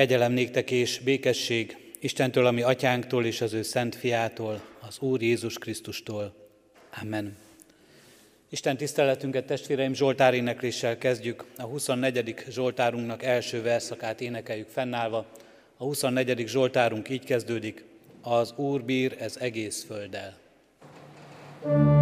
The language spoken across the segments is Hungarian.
Kegyelem néktek és békesség Istentől, ami atyánktól és az ő szent fiától, az Úr Jézus Krisztustól. Amen. Isten tiszteletünket testvéreim Zsoltár énekléssel kezdjük. A 24. Zsoltárunknak első verszakát énekeljük fennállva. A 24. Zsoltárunk így kezdődik. Az Úr bír ez egész földdel. thank you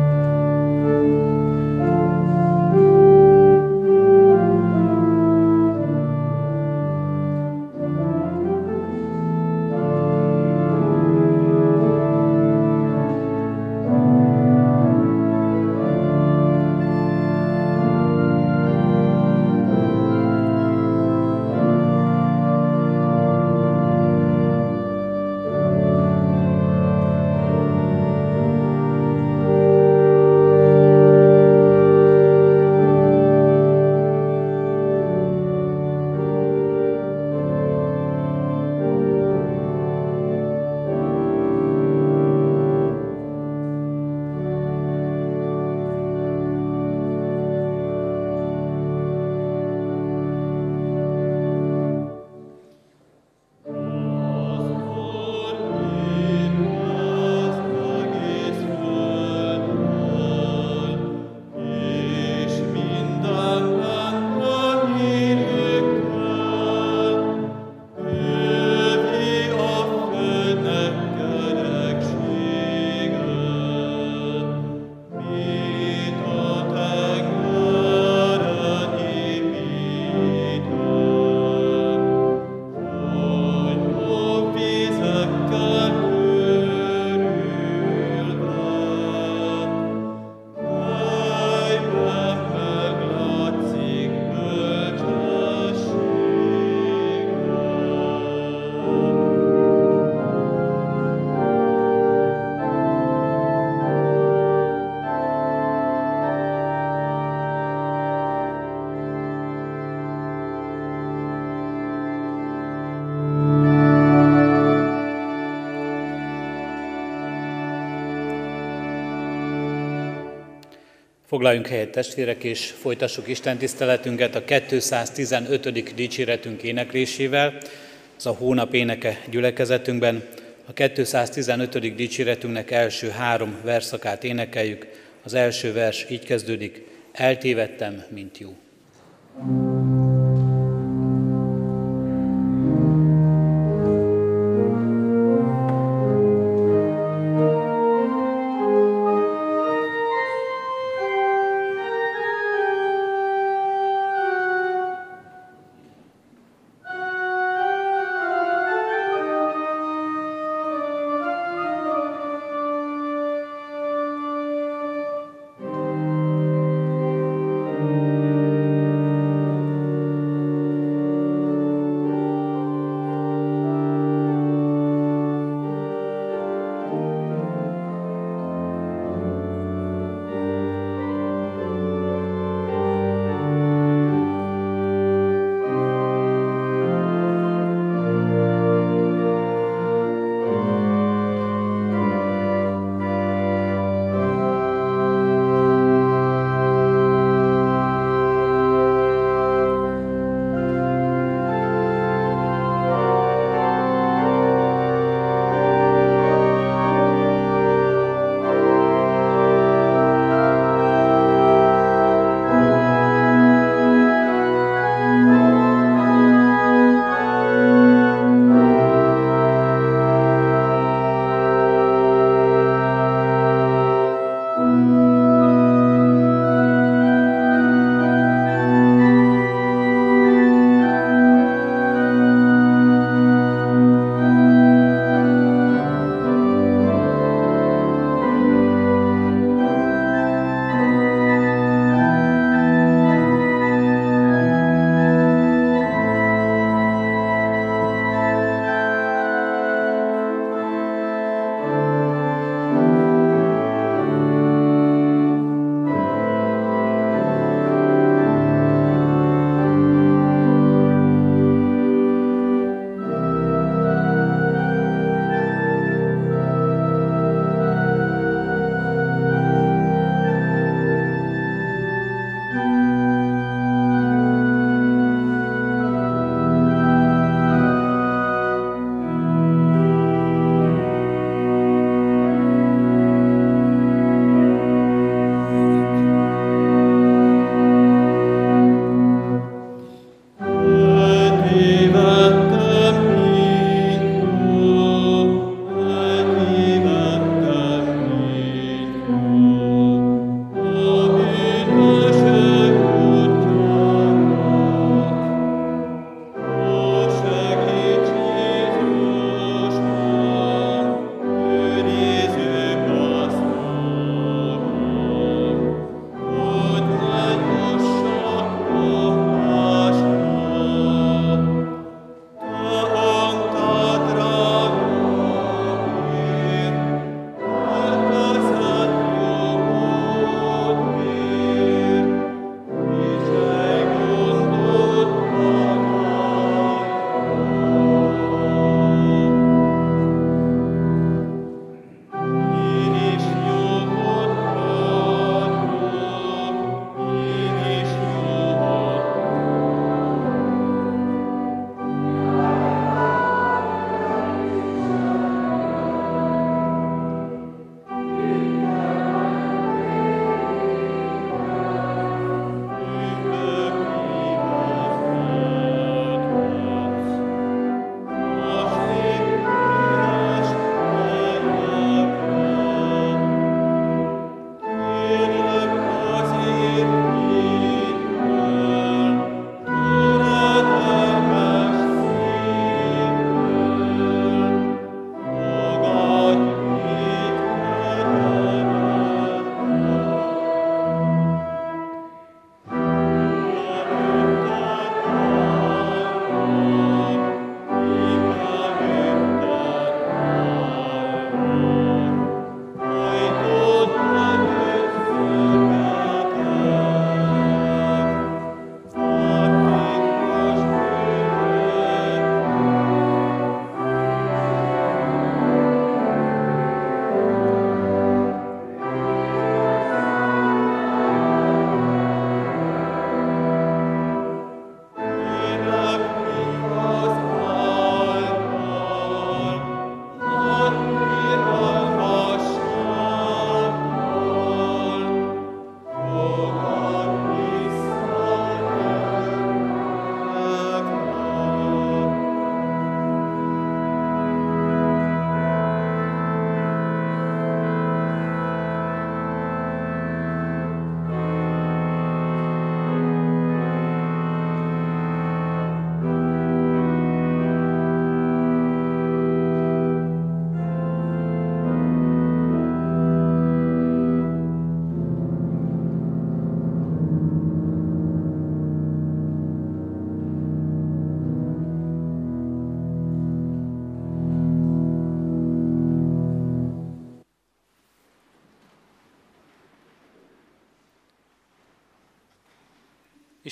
Foglaljunk helyet testvérek, és folytassuk Isten tiszteletünket a 215. dicséretünk éneklésével. Ez a hónap éneke gyülekezetünkben. A 215. dicséretünknek első három verszakát énekeljük. Az első vers így kezdődik. Eltévedtem, mint jó.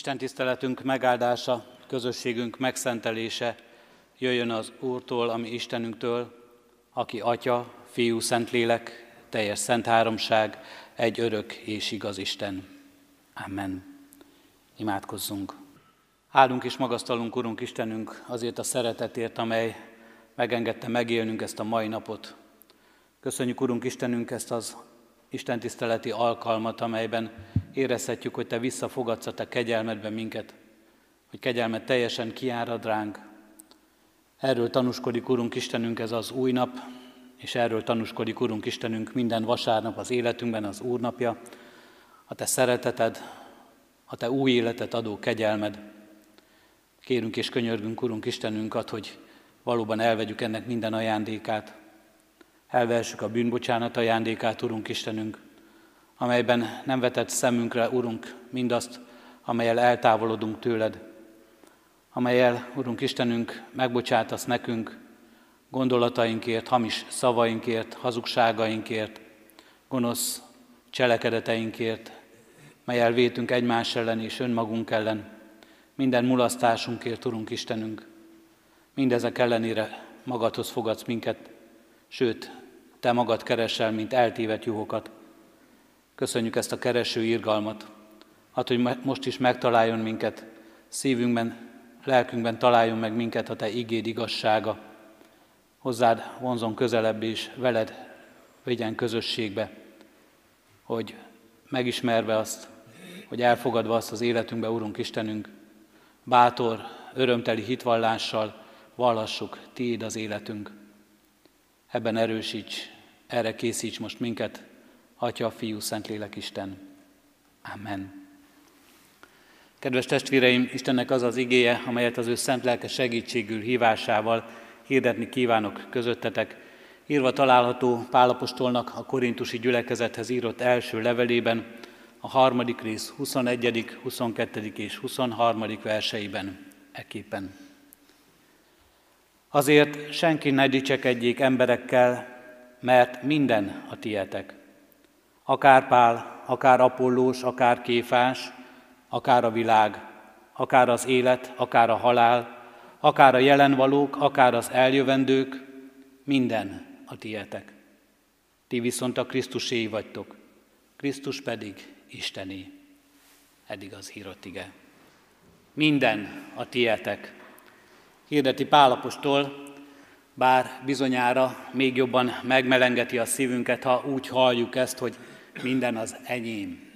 Isten tiszteletünk megáldása, közösségünk megszentelése jöjjön az Úrtól, ami Istenünktől, aki Atya, Fiú, Szentlélek, teljes szent háromság, egy örök és igaz Isten. Amen. Imádkozzunk. Áldunk és magasztalunk, Urunk Istenünk, azért a szeretetért, amely megengedte megélnünk ezt a mai napot. Köszönjük, Urunk Istenünk, ezt az Isten tiszteleti alkalmat, amelyben érezhetjük, hogy Te visszafogadsz a Te kegyelmedben minket, hogy kegyelmet teljesen kiárad ránk. Erről tanúskodik, Urunk Istenünk, ez az új nap, és erről tanúskodik, Urunk Istenünk, minden vasárnap az életünkben az Úrnapja, a Te szereteted, a Te új életet adó kegyelmed. Kérünk és könyörgünk, Urunk Istenünket, hogy valóban elvegyük ennek minden ajándékát, elvehessük a bűnbocsánat ajándékát, Urunk Istenünk, amelyben nem vetett szemünkre, Urunk, mindazt, amelyel eltávolodunk tőled, amelyel, Urunk Istenünk, megbocsátasz nekünk gondolatainkért, hamis szavainkért, hazugságainkért, gonosz cselekedeteinkért, melyel vétünk egymás ellen és önmagunk ellen, minden mulasztásunkért, Urunk Istenünk. Mindezek ellenére magadhoz fogadsz minket, sőt, Te magad keresel, mint eltévedt juhokat. Köszönjük ezt a kereső irgalmat, hát, hogy most is megtaláljon minket, szívünkben, lelkünkben találjon meg minket a Te igéd igazsága. Hozzád vonzon közelebb és veled vigyen közösségbe, hogy megismerve azt, hogy elfogadva azt az életünkbe, Urunk Istenünk, bátor, örömteli hitvallással vallassuk Tiéd az életünk. Ebben erősíts, erre készíts most minket, Atya, Fiú, Szentlélek, Isten. Amen. Kedves testvéreim, Istennek az az igéje, amelyet az ő szent lelke segítségül hívásával hirdetni kívánok közöttetek, írva található Pálapostolnak a korintusi gyülekezethez írott első levelében, a harmadik rész 21., 22. és 23. verseiben eképpen. Azért senki ne dicsekedjék emberekkel, mert minden a tietek. Akár Pál, akár Apollós, akár Kéfás, akár a világ, akár az élet, akár a halál, akár a jelenvalók, akár az eljövendők, minden a tietek. Ti viszont a Krisztusé vagytok, Krisztus pedig Istené. Eddig az hírott ige. Minden a tietek. Hirdeti Pálapostól, bár bizonyára még jobban megmelengeti a szívünket, ha úgy halljuk ezt, hogy minden az enyém.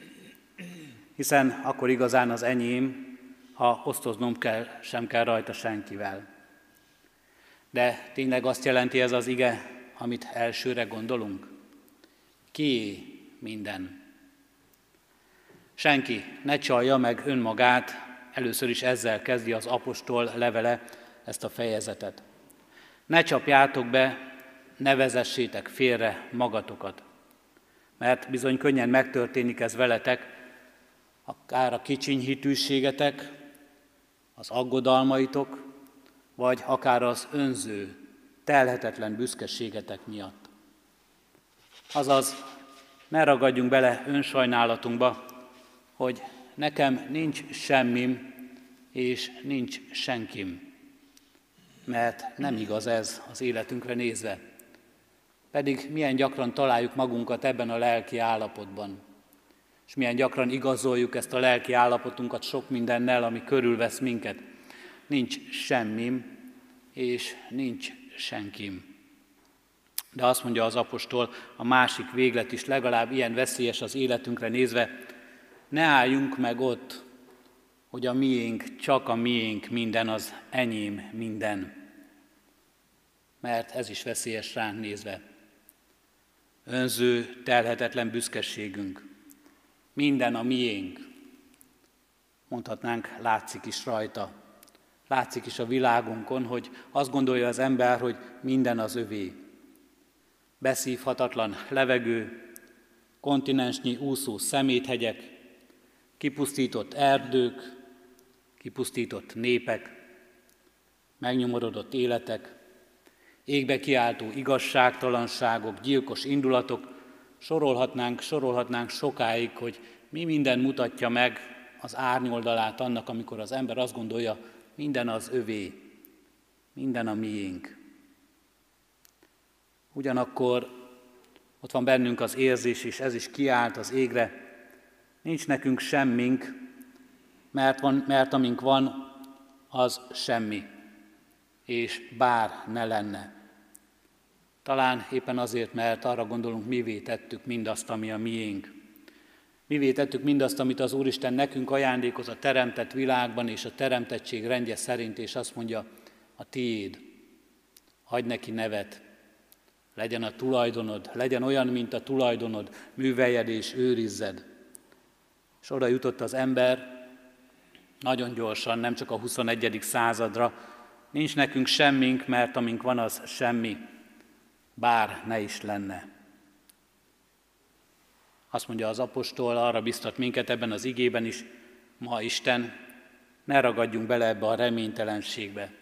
Hiszen akkor igazán az enyém, ha osztoznom kell, sem kell rajta senkivel. De tényleg azt jelenti ez az ige, amit elsőre gondolunk? Ki minden? Senki ne csalja meg önmagát, először is ezzel kezdi az apostol levele ezt a fejezetet. Ne csapjátok be, ne vezessétek félre magatokat, mert bizony könnyen megtörténik ez veletek, akár a kicsinyhitűségetek, az aggodalmaitok, vagy akár az önző, telhetetlen büszkeségetek miatt. Azaz, ne ragadjunk bele önsajnálatunkba, hogy nekem nincs semmim, és nincs senkim. Mert nem igaz ez az életünkre nézve. Pedig milyen gyakran találjuk magunkat ebben a lelki állapotban. És milyen gyakran igazoljuk ezt a lelki állapotunkat sok mindennel, ami körülvesz minket. Nincs semmim, és nincs senkim. De azt mondja az apostol, a másik véglet is legalább ilyen veszélyes az életünkre nézve, ne álljunk meg ott, hogy a miénk, csak a miénk minden, az enyém minden. Mert ez is veszélyes ránk nézve. Önző, telhetetlen büszkeségünk. Minden a miénk. Mondhatnánk, látszik is rajta. Látszik is a világunkon, hogy azt gondolja az ember, hogy minden az övé. Beszívhatatlan levegő, kontinensnyi úszó szeméthegyek, kipusztított erdők, kipusztított népek, megnyomorodott életek, égbe kiáltó igazságtalanságok, gyilkos indulatok, sorolhatnánk, sorolhatnánk sokáig, hogy mi minden mutatja meg az árnyoldalát annak, amikor az ember azt gondolja, minden az övé, minden a miénk. Ugyanakkor ott van bennünk az érzés, és ez is kiállt az égre, nincs nekünk semmink, mert, van, mert amink van, az semmi, és bár ne lenne. Talán éppen azért, mert arra gondolunk, mivé tettük mindazt, ami a miénk. Mivé tettük mindazt, amit az Úristen nekünk ajándékoz a teremtett világban és a teremtettség rendje szerint, és azt mondja, a tiéd, adj neki nevet, legyen a tulajdonod, legyen olyan, mint a tulajdonod, műveljed és őrizzed. És oda jutott az ember nagyon gyorsan, nem csak a 21. századra, nincs nekünk semmink, mert amink van, az semmi, bár ne is lenne. Azt mondja az apostol, arra biztat minket ebben az igében is, ma Isten, ne ragadjunk bele ebbe a reménytelenségbe,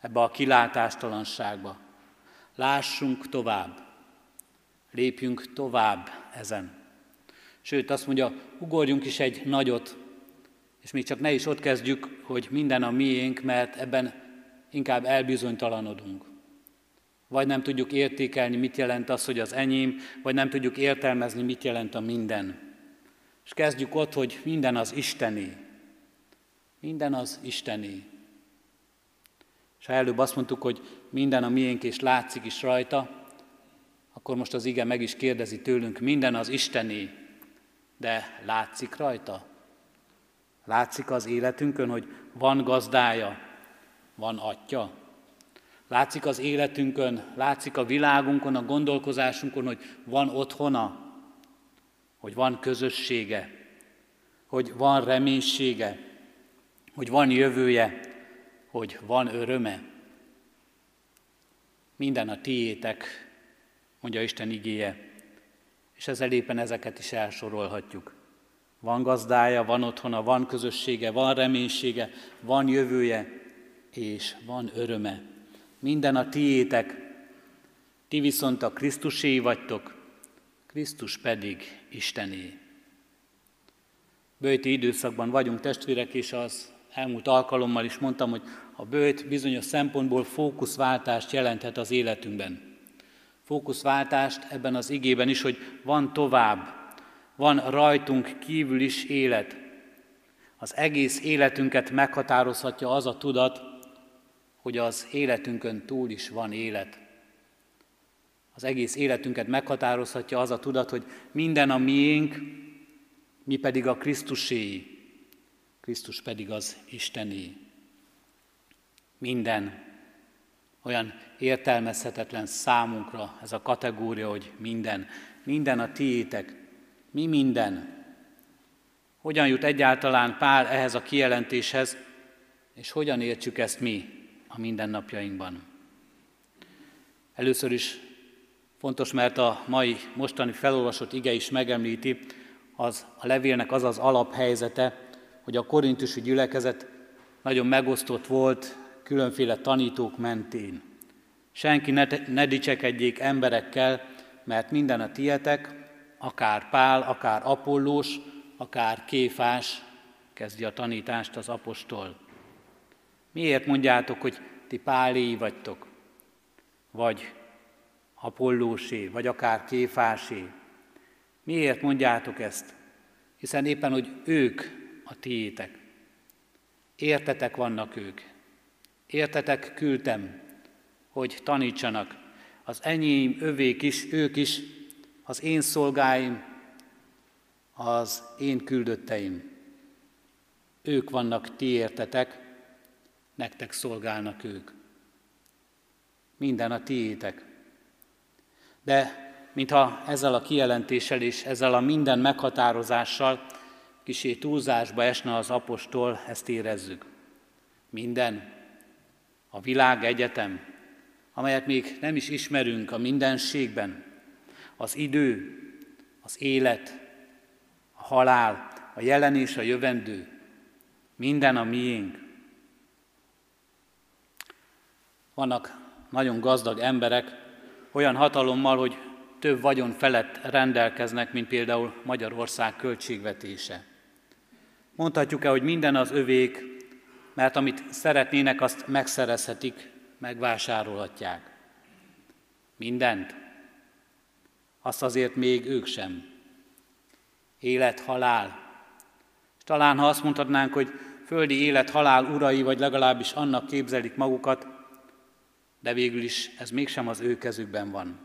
ebbe a kilátástalanságba. Lássunk tovább, lépjünk tovább ezen. Sőt, azt mondja, ugorjunk is egy nagyot, és még csak ne is ott kezdjük, hogy minden a miénk, mert ebben inkább elbizonytalanodunk. Vagy nem tudjuk értékelni, mit jelent az, hogy az enyém, vagy nem tudjuk értelmezni, mit jelent a minden. És kezdjük ott, hogy minden az Istené. Minden az Istené. És ha előbb azt mondtuk, hogy minden a miénk és látszik is rajta, akkor most az ige meg is kérdezi tőlünk, minden az Istené, de látszik rajta? Látszik az életünkön, hogy van gazdája, van atya? Látszik az életünkön, látszik a világunkon, a gondolkozásunkon, hogy van otthona, hogy van közössége, hogy van reménysége, hogy van jövője, hogy van öröme. Minden a tiétek, mondja Isten igéje, és ezzel éppen ezeket is elsorolhatjuk. Van gazdája, van otthona, van közössége, van reménysége, van jövője, és van öröme. Minden a tiétek, ti viszont a Krisztusé vagytok, Krisztus pedig Istené. Bőti időszakban vagyunk testvérek, és az elmúlt alkalommal is mondtam, hogy a bőt bizonyos szempontból fókuszváltást jelenthet az életünkben. Fókuszváltást ebben az igében is, hogy van tovább, van rajtunk kívül is élet. Az egész életünket meghatározhatja az a tudat, hogy az életünkön túl is van élet. Az egész életünket meghatározhatja az a tudat, hogy minden a miénk, mi pedig a Krisztuséi, Krisztus pedig az Istené. Minden olyan értelmezhetetlen számunkra ez a kategória, hogy minden, minden a tiétek, mi minden? Hogyan jut egyáltalán Pál ehhez a kijelentéshez, és hogyan értsük ezt mi a mindennapjainkban? Először is fontos, mert a mai mostani felolvasott ige is megemlíti, az a levélnek az az alaphelyzete, hogy a korintusi gyülekezet nagyon megosztott volt különféle tanítók mentén. Senki ne, ne dicsekedjék emberekkel, mert minden a tietek, akár Pál, akár Apollós, akár Kéfás kezdi a tanítást az apostol. Miért mondjátok, hogy ti Páléi vagytok, vagy Apollósé, vagy akár Kéfásé? Miért mondjátok ezt? Hiszen éppen, hogy ők a tiétek. Értetek vannak ők. Értetek küldtem, hogy tanítsanak. Az enyém, övék is, ők is az én szolgáim, az én küldötteim. Ők vannak ti értetek, nektek szolgálnak ők. Minden a tiétek. De mintha ezzel a kijelentéssel és ezzel a minden meghatározással kisé túlzásba esne az apostol, ezt érezzük. Minden, a világ egyetem, amelyet még nem is ismerünk a mindenségben, az idő, az élet, a halál, a jelen és a jövendő, minden a miénk. Vannak nagyon gazdag emberek, olyan hatalommal, hogy több vagyon felett rendelkeznek, mint például Magyarország költségvetése. Mondhatjuk-e, hogy minden az övék, mert amit szeretnének, azt megszerezhetik, megvásárolhatják. Mindent? Azt azért még ők sem. Élet, halál. És talán ha azt mondhatnánk, hogy földi élet, halál urai, vagy legalábbis annak képzelik magukat, de végül is ez mégsem az ő kezükben van.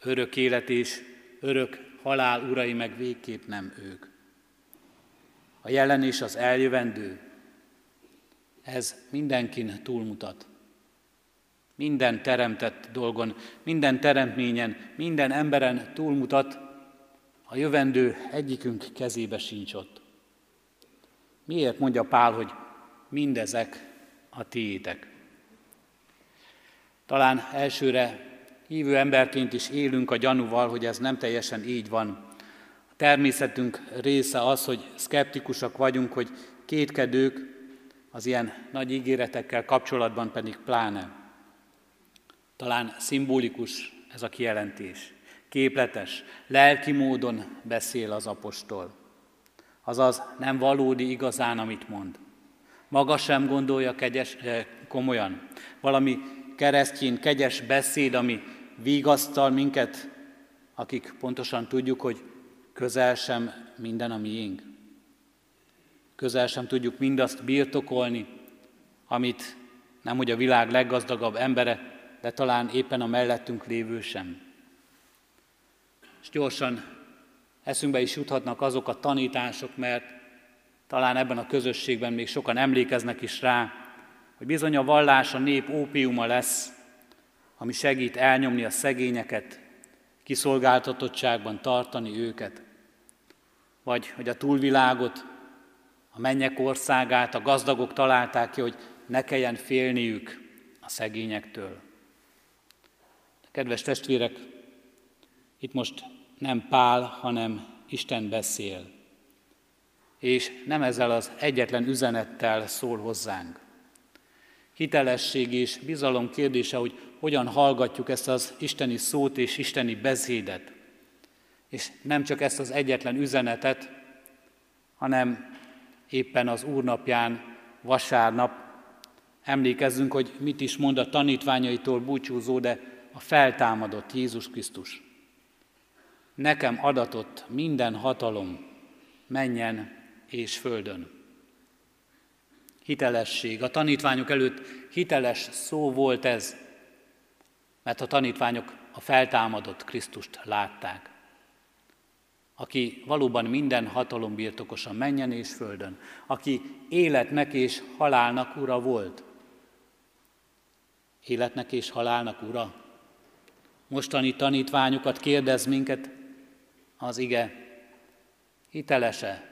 Örök élet és örök halál urai meg végképp nem ők. A jelen és az eljövendő, ez mindenkin túlmutat. Minden teremtett dolgon, minden teremtményen, minden emberen túlmutat, a jövendő egyikünk kezébe sincs ott. Miért mondja Pál, hogy mindezek a tiétek? Talán elsőre hívő emberként is élünk a gyanúval, hogy ez nem teljesen így van. A természetünk része az, hogy szkeptikusak vagyunk, hogy kétkedők, az ilyen nagy ígéretekkel kapcsolatban pedig pláne. Talán szimbolikus ez a kijelentés. Képletes, lelki módon beszél az apostol. Azaz nem valódi igazán, amit mond. Maga sem gondolja kegyes, eh, komolyan. Valami keresztjén kegyes beszéd, ami vigasztal minket, akik pontosan tudjuk, hogy közel sem minden a miénk. Közel sem tudjuk mindazt birtokolni, amit nem hogy a világ leggazdagabb embere, de talán éppen a mellettünk lévő sem. És gyorsan eszünkbe is juthatnak azok a tanítások, mert talán ebben a közösségben még sokan emlékeznek is rá, hogy bizony a vallás a nép ópiuma lesz, ami segít elnyomni a szegényeket, kiszolgáltatottságban tartani őket, vagy hogy a túlvilágot, a mennyek országát a gazdagok találták ki, hogy ne kelljen félniük a szegényektől. Kedves testvérek, itt most nem Pál, hanem Isten beszél. És nem ezzel az egyetlen üzenettel szól hozzánk. Hitelesség és bizalom kérdése, hogy hogyan hallgatjuk ezt az isteni szót és isteni beszédet. És nem csak ezt az egyetlen üzenetet, hanem éppen az Úrnapján, vasárnap emlékezzünk, hogy mit is mond a tanítványaitól búcsúzó, de a feltámadott Jézus Krisztus. Nekem adatott minden hatalom menjen és földön. Hitelesség. A tanítványok előtt hiteles szó volt ez, mert a tanítványok a feltámadott Krisztust látták, aki valóban minden hatalom birtokosan menjen és földön, aki életnek és halálnak ura volt. Életnek és halálnak ura? Mostani tanítványokat kérdez minket az ige, hitelese,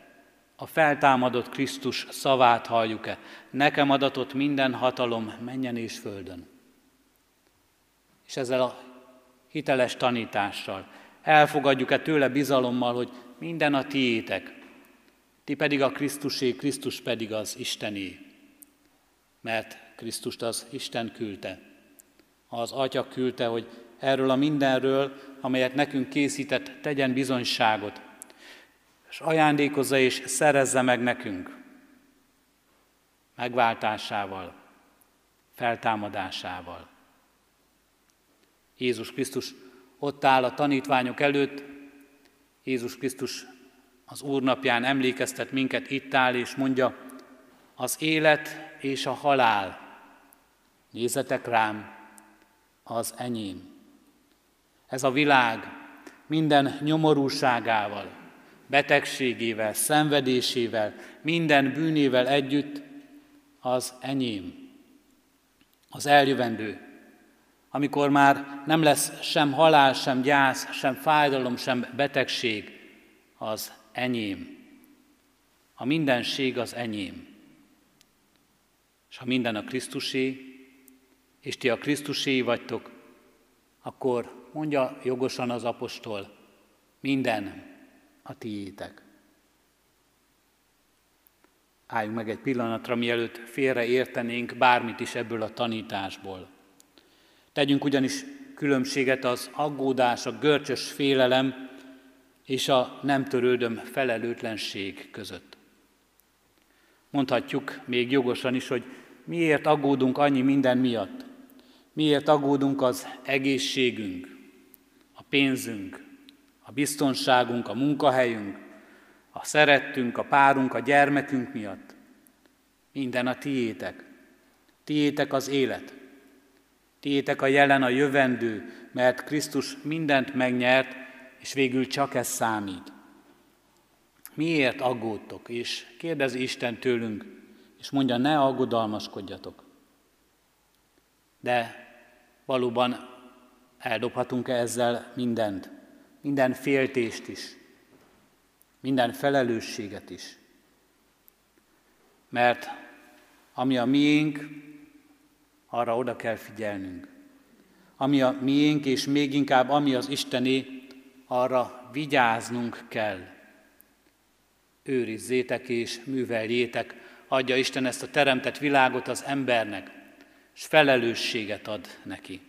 a feltámadott Krisztus szavát halljuk-e? Nekem adatott minden hatalom menjen és földön. És ezzel a hiteles tanítással elfogadjuk-e tőle bizalommal, hogy minden a tiétek, ti pedig a Krisztusé, Krisztus pedig az Istené. Mert Krisztust az Isten küldte. Az Atya küldte, hogy erről a mindenről, amelyet nekünk készített, tegyen bizonyságot, és ajándékozza és szerezze meg nekünk megváltásával, feltámadásával. Jézus Krisztus ott áll a tanítványok előtt, Jézus Krisztus az Úrnapján emlékeztet minket, itt áll és mondja, az élet és a halál, nézzetek rám, az enyém. Ez a világ minden nyomorúságával, betegségével, szenvedésével, minden bűnével együtt az enyém, az eljövendő, amikor már nem lesz sem halál, sem gyász, sem fájdalom, sem betegség, az enyém. A mindenség az enyém. És ha minden a Krisztusé, és ti a Krisztusé vagytok, akkor mondja jogosan az apostol, minden a tiétek. Álljunk meg egy pillanatra, mielőtt félre értenénk bármit is ebből a tanításból. Tegyünk ugyanis különbséget az aggódás, a görcsös félelem és a nem törődöm felelőtlenség között. Mondhatjuk még jogosan is, hogy miért aggódunk annyi minden miatt. Miért aggódunk az egészségünk, a pénzünk, a biztonságunk, a munkahelyünk, a szerettünk, a párunk, a gyermekünk miatt. Minden a tiétek. Tiétek az élet. Tiétek a jelen, a jövendő, mert Krisztus mindent megnyert, és végül csak ez számít. Miért aggódtok? És kérdezi Isten tőlünk, és mondja, ne aggodalmaskodjatok. De valóban eldobhatunk-e ezzel mindent? Minden féltést is, minden felelősséget is. Mert ami a miénk, arra oda kell figyelnünk. Ami a miénk, és még inkább ami az Istené, arra vigyáznunk kell. Őrizzétek és műveljétek, adja Isten ezt a teremtett világot az embernek, és felelősséget ad neki.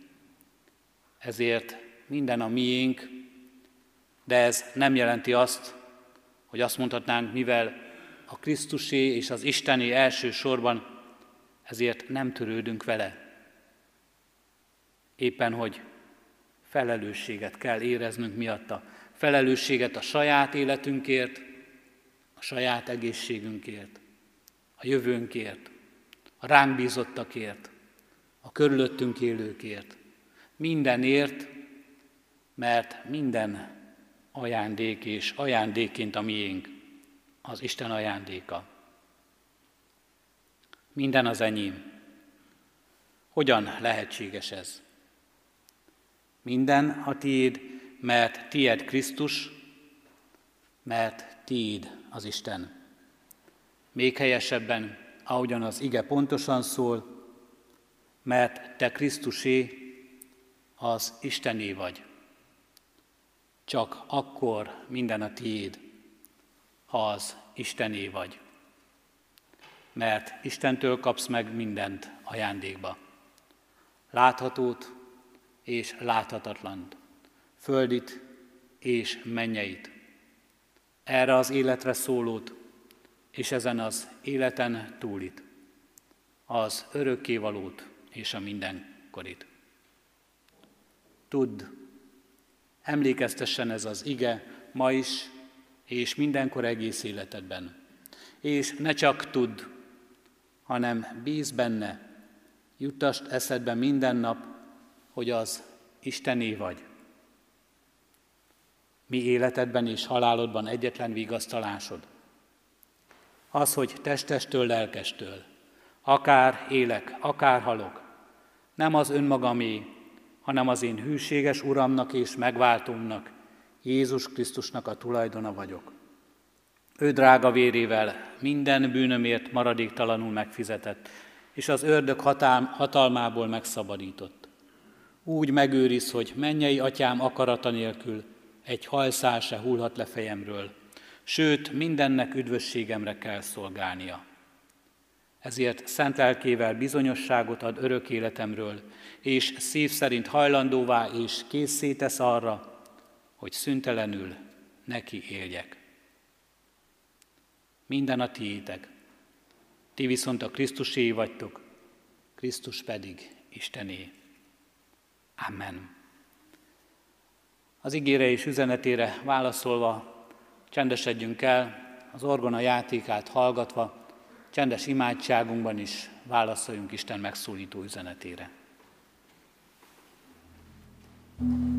Ezért minden a miénk, de ez nem jelenti azt, hogy azt mondhatnánk, mivel a Krisztusé és az Isteni elsősorban, ezért nem törődünk vele. Éppen, hogy felelősséget kell éreznünk miatta. Felelősséget a saját életünkért, a saját egészségünkért, a jövőnkért, a ránk bízottakért, a körülöttünk élőkért. Mindenért, mert minden ajándék és ajándékként a miénk, az Isten ajándéka. Minden az enyém. Hogyan lehetséges ez? Minden a tiéd, mert tiéd Krisztus, mert tiéd az Isten. Még helyesebben, ahogyan az ige pontosan szól, mert te Krisztusé az Istené vagy. Csak akkor minden a tiéd, ha az Istené vagy. Mert Istentől kapsz meg mindent ajándékba. Láthatót és láthatatlant, földit és mennyeit. Erre az életre szólót, és ezen az életen túlit, az örökkévalót és a mindenkorit. Tudd, Emlékeztessen ez az ige ma is, és mindenkor egész életedben. És ne csak tudd, hanem bíz benne, juttasd eszedbe minden nap, hogy az Istené vagy. Mi életedben és halálodban egyetlen vigasztalásod. Az, hogy testestől, lelkestől, akár élek, akár halok, nem az önmagamé, hanem az én hűséges Uramnak és megváltómnak, Jézus Krisztusnak a tulajdona vagyok. Ő drága vérével minden bűnömért maradéktalanul megfizetett, és az ördög hatalmából megszabadított. Úgy megőriz, hogy mennyei atyám akarata nélkül egy hajszál se hullhat le fejemről, sőt, mindennek üdvösségemre kell szolgálnia. Ezért szent lelkével bizonyosságot ad örök életemről, és szív szerint hajlandóvá és készé tesz arra, hogy szüntelenül neki éljek. Minden a tiétek, ti viszont a Krisztusé vagytok, Krisztus pedig Istené. Amen. Az ígére és üzenetére válaszolva csendesedjünk el, az orgona játékát hallgatva, csendes imádságunkban is válaszoljunk Isten megszólító üzenetére. thank you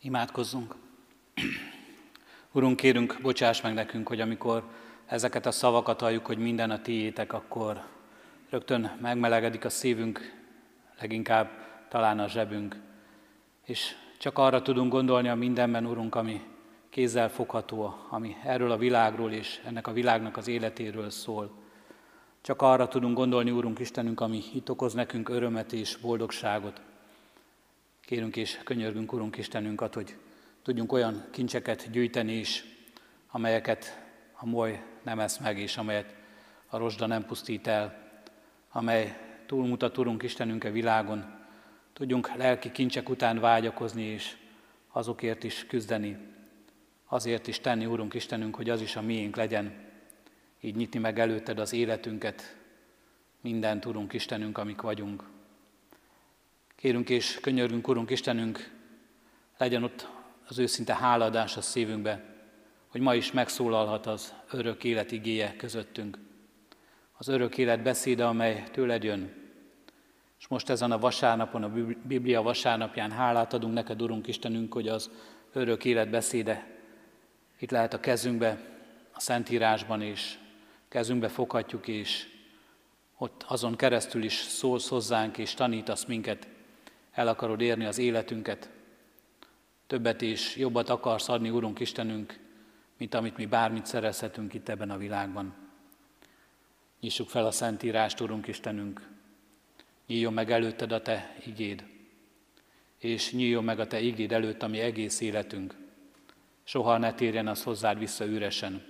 Imádkozzunk! Urunk, kérünk, bocsáss meg nekünk, hogy amikor ezeket a szavakat halljuk, hogy minden a tiétek, akkor rögtön megmelegedik a szívünk, leginkább talán a zsebünk, és csak arra tudunk gondolni a mindenben, Urunk, ami kézzel fogható, ami erről a világról és ennek a világnak az életéről szól. Csak arra tudunk gondolni, Úrunk Istenünk, ami itt okoz nekünk örömet és boldogságot. Kérünk és könyörgünk, Urunk Istenünket, hogy tudjunk olyan kincseket gyűjteni is, amelyeket a moly nem esz meg, és amelyet a rozsda nem pusztít el, amely túlmutat, Urunk Istenünk a világon, tudjunk lelki kincsek után vágyakozni, és azokért is küzdeni, azért is tenni, Úrunk Istenünk, hogy az is a miénk legyen, így nyitni meg előtted az életünket, mindent, Urunk Istenünk, amik vagyunk. Kérünk és könyörgünk, Urunk Istenünk, legyen ott az őszinte háladás a szívünkbe, hogy ma is megszólalhat az örök élet igéje közöttünk. Az örök élet beszéde, amely tőled jön. És most ezen a vasárnapon, a Biblia vasárnapján hálát adunk neked, Urunk Istenünk, hogy az örök élet beszéde itt lehet a kezünkbe, a Szentírásban is, kezünkbe foghatjuk, és ott azon keresztül is szólsz hozzánk, és tanítasz minket, el akarod érni az életünket, többet és jobbat akarsz adni, Urunk Istenünk, mint amit mi bármit szerezhetünk itt ebben a világban. Nyissuk fel a Szentírást, Urunk Istenünk, nyíljon meg előtted a Te igéd, és nyíljon meg a Te igéd előtt, ami egész életünk. Soha ne térjen az hozzád vissza üresen,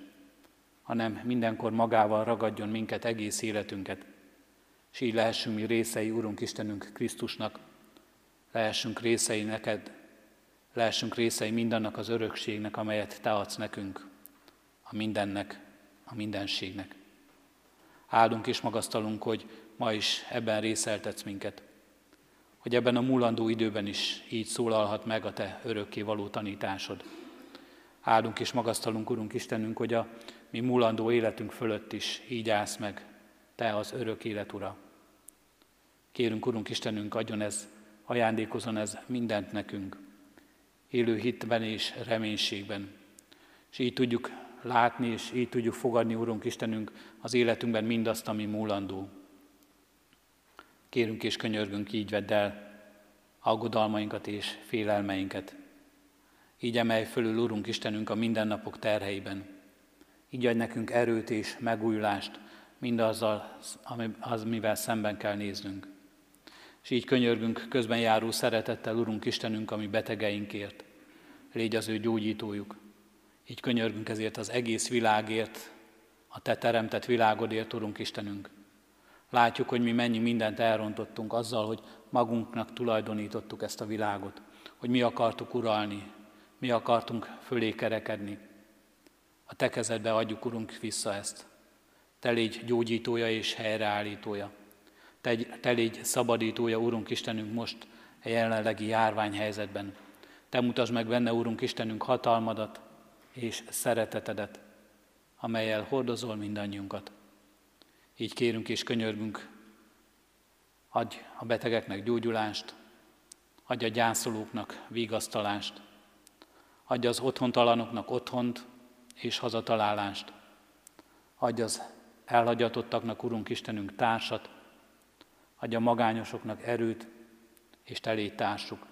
hanem mindenkor magával ragadjon minket egész életünket, és így lehessünk mi részei, Urunk Istenünk Krisztusnak, lehessünk részei neked, lehessünk részei mindannak az örökségnek, amelyet Te adsz nekünk, a mindennek, a mindenségnek. Áldunk és magasztalunk, hogy ma is ebben részeltetsz minket, hogy ebben a múlandó időben is így szólalhat meg a Te örökké való tanításod. Áldunk és magasztalunk, Urunk Istenünk, hogy a mi múlandó életünk fölött is így állsz meg, Te az örök élet, Ura. Kérünk, Urunk Istenünk, adjon ez, ajándékozon ez mindent nekünk, élő hitben és reménységben. És így tudjuk látni, és így tudjuk fogadni, Urunk Istenünk, az életünkben mindazt, ami múlandó. Kérünk és könyörgünk, így vedd el aggodalmainkat és félelmeinket. Így emelj fölül, Urunk Istenünk, a mindennapok terheiben. Így adj nekünk erőt és megújulást mindazzal, az, mivel szemben kell néznünk. És így könyörgünk közben járó szeretettel, Urunk Istenünk, ami betegeinkért. Légy az ő gyógyítójuk. Így könyörgünk ezért az egész világért, a Te teremtett világodért, Urunk Istenünk. Látjuk, hogy mi mennyi mindent elrontottunk azzal, hogy magunknak tulajdonítottuk ezt a világot, hogy mi akartuk uralni, mi akartunk fölé kerekedni. A te kezedbe adjuk, Urunk, vissza ezt. Te légy gyógyítója és helyreállítója. Te, te légy szabadítója, Urunk Istenünk, most a jelenlegi járványhelyzetben. Te mutasd meg benne, Urunk Istenünk, hatalmadat és szeretetedet, amelyel hordozol mindannyiunkat. Így kérünk és könyörgünk, adj a betegeknek gyógyulást, adj a gyászolóknak vigasztalást, Adj az otthontalanoknak otthont és hazatalálást. Adj az elhagyatottaknak, Urunk Istenünk, társat. Adj a magányosoknak erőt és telét társuk.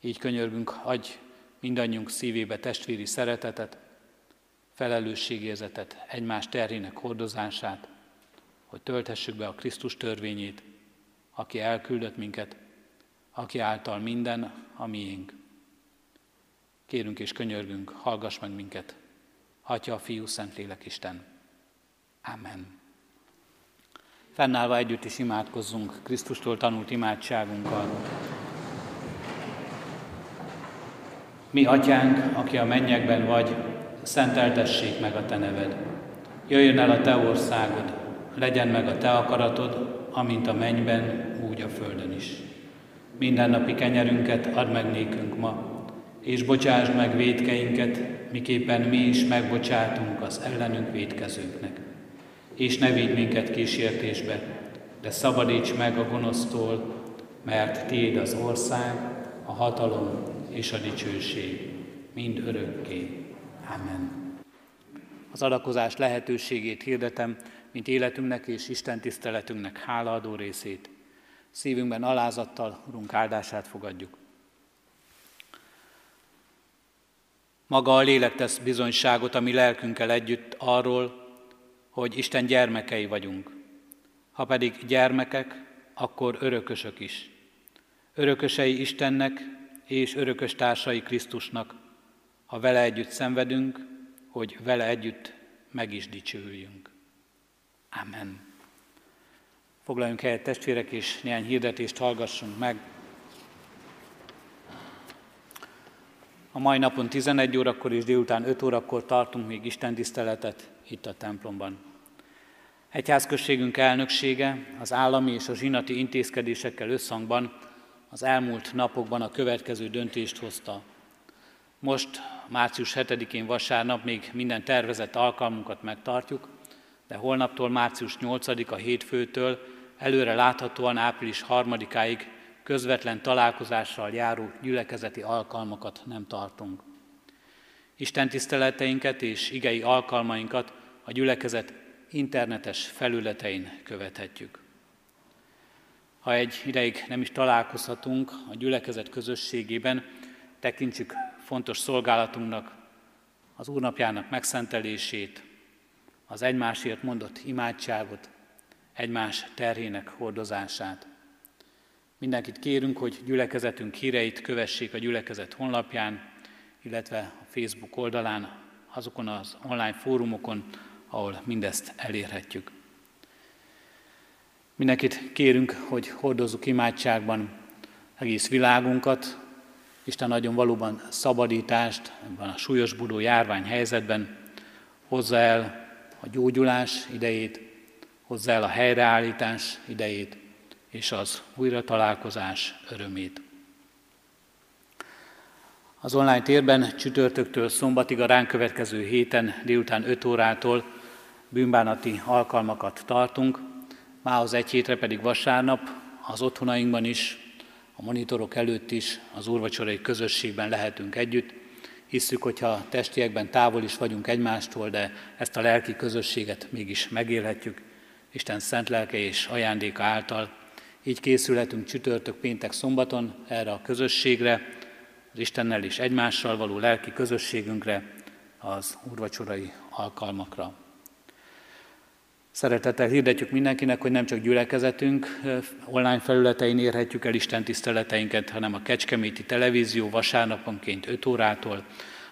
Így könyörgünk, adj mindannyiunk szívébe testvéri szeretetet, felelősségérzetet, egymás terhének hordozását, hogy tölthessük be a Krisztus törvényét, aki elküldött minket, aki által minden a miénk. Kérünk és könyörgünk, hallgass meg minket. Atya, Fiú, Szentlélek, Isten. Amen. Fennállva együtt is imádkozzunk Krisztustól tanult imádságunkkal. Mi, Atyánk, aki a mennyekben vagy, szenteltessék meg a Te neved. Jöjjön el a Te országod, legyen meg a Te akaratod, amint a mennyben, úgy a földön is. Minden napi kenyerünket add meg nékünk ma, és bocsásd meg védkeinket, miképpen mi is megbocsátunk az ellenünk védkezőknek. És ne vigy minket kísértésbe, de szabadíts meg a gonosztól, mert Tiéd az ország, a hatalom és a dicsőség, mind örökké. Amen. Az adakozás lehetőségét hirdetem, mint életünknek és Isten tiszteletünknek hálaadó részét. Szívünkben alázattal Urunk áldását fogadjuk. Maga a lélek tesz bizonyságot a mi lelkünkkel együtt arról, hogy Isten gyermekei vagyunk. Ha pedig gyermekek, akkor örökösök is. Örökösei Istennek és örökös társai Krisztusnak, ha vele együtt szenvedünk, hogy vele együtt meg is dicsőüljünk. Amen. Foglaljunk helyet testvérek, és néhány hirdetést hallgassunk meg. A mai napon 11 órakor és délután 5 órakor tartunk még Isten tiszteletet itt a templomban. Egyházközségünk elnöksége az állami és a zsinati intézkedésekkel összhangban az elmúlt napokban a következő döntést hozta. Most, március 7-én vasárnap még minden tervezett alkalmunkat megtartjuk, de holnaptól március 8-a hétfőtől előre láthatóan április 3-áig közvetlen találkozással járó gyülekezeti alkalmakat nem tartunk. Isten tiszteleteinket és igei alkalmainkat a gyülekezet internetes felületein követhetjük. Ha egy ideig nem is találkozhatunk a gyülekezet közösségében, tekintsük fontos szolgálatunknak az Úrnapjának megszentelését, az egymásért mondott imádságot, egymás terhének hordozását. Mindenkit kérünk, hogy gyülekezetünk híreit kövessék a gyülekezet honlapján, illetve Facebook oldalán, azokon az online fórumokon, ahol mindezt elérhetjük. Mindenkit kérünk, hogy hordozzuk imádságban egész világunkat, Isten nagyon valóban szabadítást ebben a súlyosbudó járvány helyzetben, hozza el a gyógyulás idejét, hozza el a helyreállítás idejét, és az újra találkozás örömét. Az online térben csütörtöktől szombatig a ránk következő héten délután 5 órától bűnbánati alkalmakat tartunk, mához egy hétre pedig vasárnap az otthonainkban is, a monitorok előtt is, az úrvacsorai közösségben lehetünk együtt. Hisszük, hogyha testiekben távol is vagyunk egymástól, de ezt a lelki közösséget mégis megélhetjük, Isten szent lelke és ajándéka által. Így készülhetünk csütörtök, péntek, szombaton erre a közösségre, az Istennel és egymással való lelki közösségünkre, az úrvacsorai alkalmakra. Szeretettel hirdetjük mindenkinek, hogy nem csak gyülekezetünk online felületein érhetjük el Isten tiszteleteinket, hanem a Kecskeméti Televízió vasárnaponként 5 órától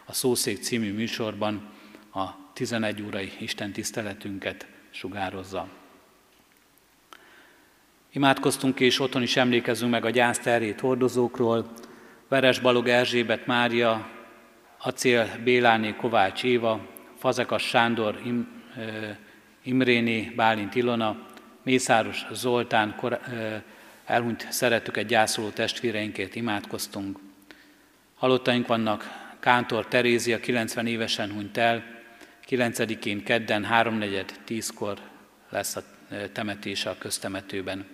a Szószék című műsorban a 11 órai Isten tiszteletünket sugározza. Imádkoztunk és otthon is emlékezünk meg a gyászterét hordozókról, Veres Balog Erzsébet Mária, Acél Béláné Kovács Éva, Fazekas Sándor Im, Imréni, Bálint Ilona, Mészáros Zoltán, kor, elhunyt szeretüket gyászoló testvéreinkért imádkoztunk. Halottaink vannak, Kántor Terézia 90 évesen hunyt el, 9-én kedden 3.4.10-kor lesz a temetése a köztemetőben.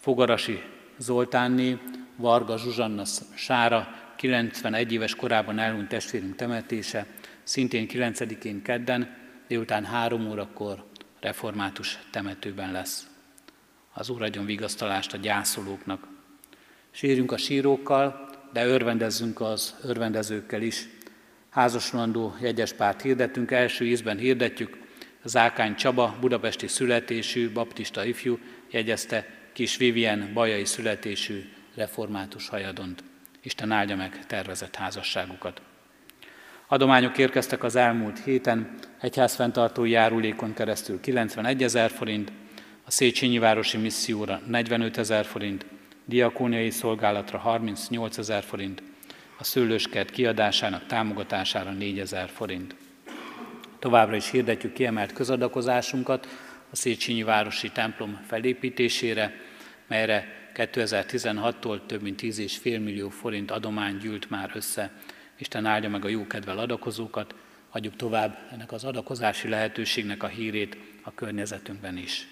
Fogarasi Zoltánné, Varga Zsuzsanna Sára, 91 éves korában elhunyt testvérünk temetése, szintén 9-én kedden, délután három órakor református temetőben lesz. Az Úr adjon vigasztalást a gyászolóknak. Sírjunk a sírókkal, de örvendezzünk az örvendezőkkel is. Házaslandó jegyes párt hirdetünk, első ízben hirdetjük, Zákány Csaba, budapesti születésű, baptista ifjú, jegyezte kis Vivien, bajai születésű, református hajadont. Isten áldja meg tervezett házasságukat. Adományok érkeztek az elmúlt héten, egyházfenntartói járulékon keresztül 91 ezer forint, a Széchenyi Városi Misszióra 45 ezer forint, diakóniai szolgálatra 38 ezer forint, a szőlőskert kiadásának támogatására 4 ezer forint. Továbbra is hirdetjük kiemelt közadakozásunkat a Széchenyi Városi templom felépítésére, melyre 2016-tól több mint 10,5 millió forint adomány gyűlt már össze Isten áldja meg a jókedvel adakozókat, adjuk tovább ennek az adakozási lehetőségnek a hírét a környezetünkben is.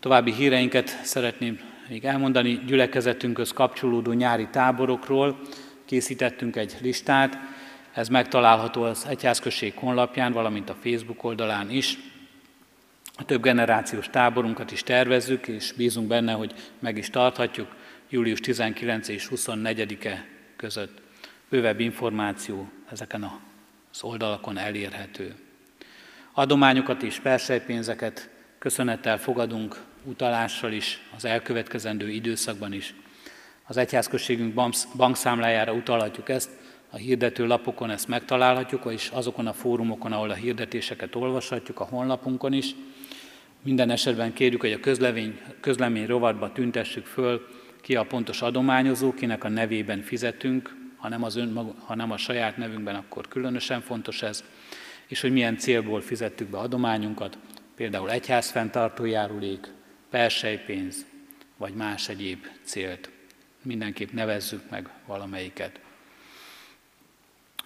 További híreinket szeretném még elmondani gyülekezetünkhöz kapcsolódó nyári táborokról. Készítettünk egy listát, ez megtalálható az Egyházközség honlapján, valamint a Facebook oldalán is. A több generációs táborunkat is tervezzük, és bízunk benne, hogy meg is tarthatjuk július 19 és 24-e között. Bővebb információ ezeken az oldalakon elérhető. Adományokat és persejpénzeket köszönettel fogadunk utalással is az elkövetkezendő időszakban is. Az egyházközségünk bankszámlájára utalhatjuk ezt, a hirdető lapokon ezt megtalálhatjuk, és azokon a fórumokon, ahol a hirdetéseket olvashatjuk, a honlapunkon is. Minden esetben kérjük, hogy a közlemény, közlemény rovatba tüntessük föl, ki a pontos adományozó, kinek a nevében fizetünk, ha nem, az ön, ha nem a saját nevünkben, akkor különösen fontos ez, és hogy milyen célból fizettük be adományunkat, például egyházfenntartó járulék, persejpénz, vagy más egyéb célt. Mindenképp nevezzük meg valamelyiket.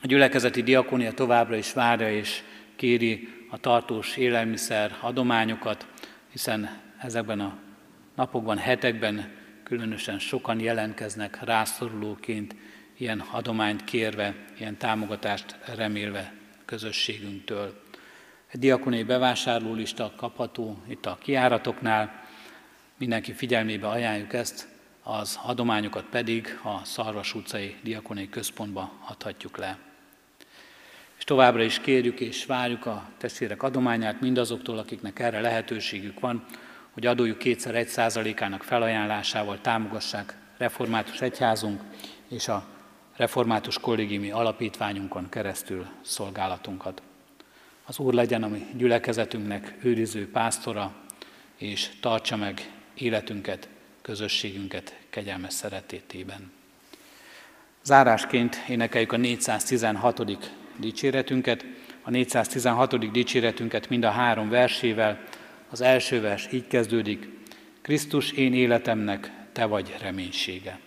A gyülekezeti diakónia továbbra is várja és kéri a tartós élelmiszer adományokat, hiszen ezekben a napokban, hetekben különösen sokan jelentkeznek rászorulóként, ilyen adományt kérve, ilyen támogatást remélve közösségünktől. Egy diakoniai bevásárlólista kapható itt a kiáratoknál, mindenki figyelmébe ajánljuk ezt, az adományokat pedig a Szarvas utcai diakoniai központba adhatjuk le. És továbbra is kérjük és várjuk a testvérek adományát mindazoktól, akiknek erre lehetőségük van, hogy adójuk kétszer egy százalékának felajánlásával támogassák református egyházunk és a református kollégiumi alapítványunkon keresztül szolgálatunkat. Az Úr legyen a mi gyülekezetünknek őriző pásztora, és tartsa meg életünket, közösségünket kegyelmes szeretétében. Zárásként énekeljük a 416. dicséretünket. A 416. dicséretünket mind a három versével. Az első vers így kezdődik. Krisztus én életemnek, te vagy reménysége.